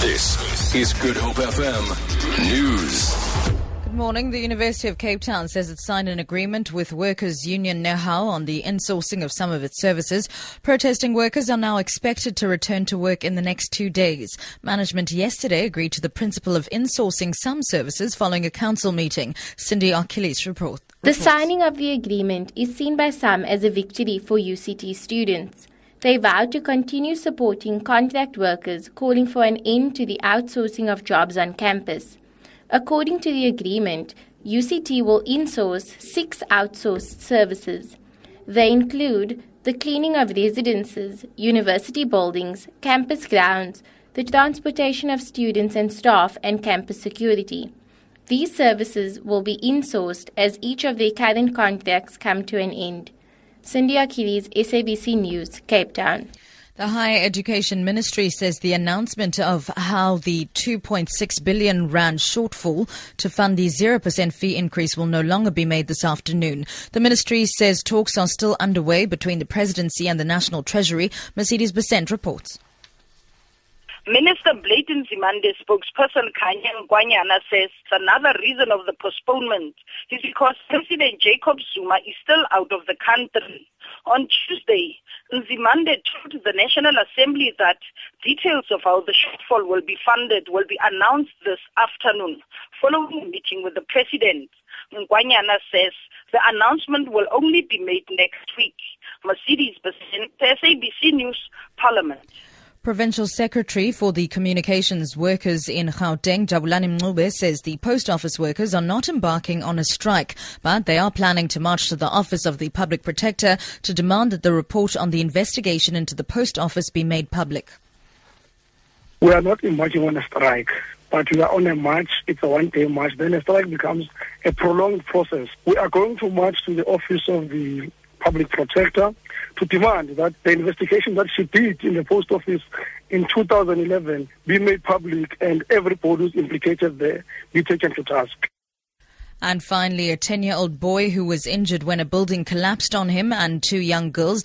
This is Good Hope FM News. Good morning. The University of Cape Town says it signed an agreement with Workers Union NEHAWU on the insourcing of some of its services. Protesting workers are now expected to return to work in the next two days. Management yesterday agreed to the principle of insourcing some services following a council meeting. Cindy Achilles report. The signing of the agreement is seen by some as a victory for UCT students. They vowed to continue supporting contract workers, calling for an end to the outsourcing of jobs on campus. According to the agreement, UCT will insource six outsourced services. They include the cleaning of residences, university buildings, campus grounds, the transportation of students and staff, and campus security. These services will be insourced as each of their current contracts come to an end. Cindy Achilles, SABC News, Cape Town. The Higher Education Ministry says the announcement of how the 2.6 billion rand shortfall to fund the 0% fee increase will no longer be made this afternoon. The ministry says talks are still underway between the presidency and the National Treasury. Mercedes Besent reports. Minister Blade Nzimande spokesperson Khaye Nkwanyana says another reason of the postponement is because President Jacob Zuma is still out of the country. On Tuesday, Nzimande told the National Assembly that details of how the shortfall will be funded will be announced this afternoon following a meeting with the President. Ngwanyana says the announcement will only be made next week. Mercedes Besent, SABC News, Parliament. Provincial Secretary for the Communications Workers in Gauteng, Jabulani Mncube, says the post office workers are not embarking on a strike, but they are planning to march to the office of the Public Protector to demand that the report on the investigation into the post office be made public. We are not embarking on a strike, but we are on a march. It's a one-day march. Then a strike becomes a prolonged process. We are going to march to the office of the Public Protector to demand that the investigation that she did in the post office in 2011 be made public and everybody who's implicated there be taken to task. And finally, a 10 year old boy who was injured when a building collapsed on him and two young girls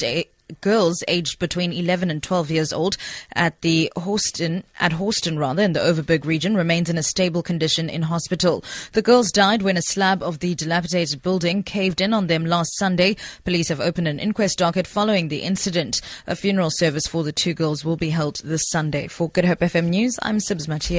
girls aged between 11 and 12 years old at the Hawston, at Hawston rather, in the Overberg region remains in a stable condition in hospital. The girls died when a slab of the dilapidated building caved in on them last Sunday. Police have opened an inquest docket following the incident. A funeral service for the two girls will be held this Sunday. For Good Hope FM News, I'm Sibs Machiel.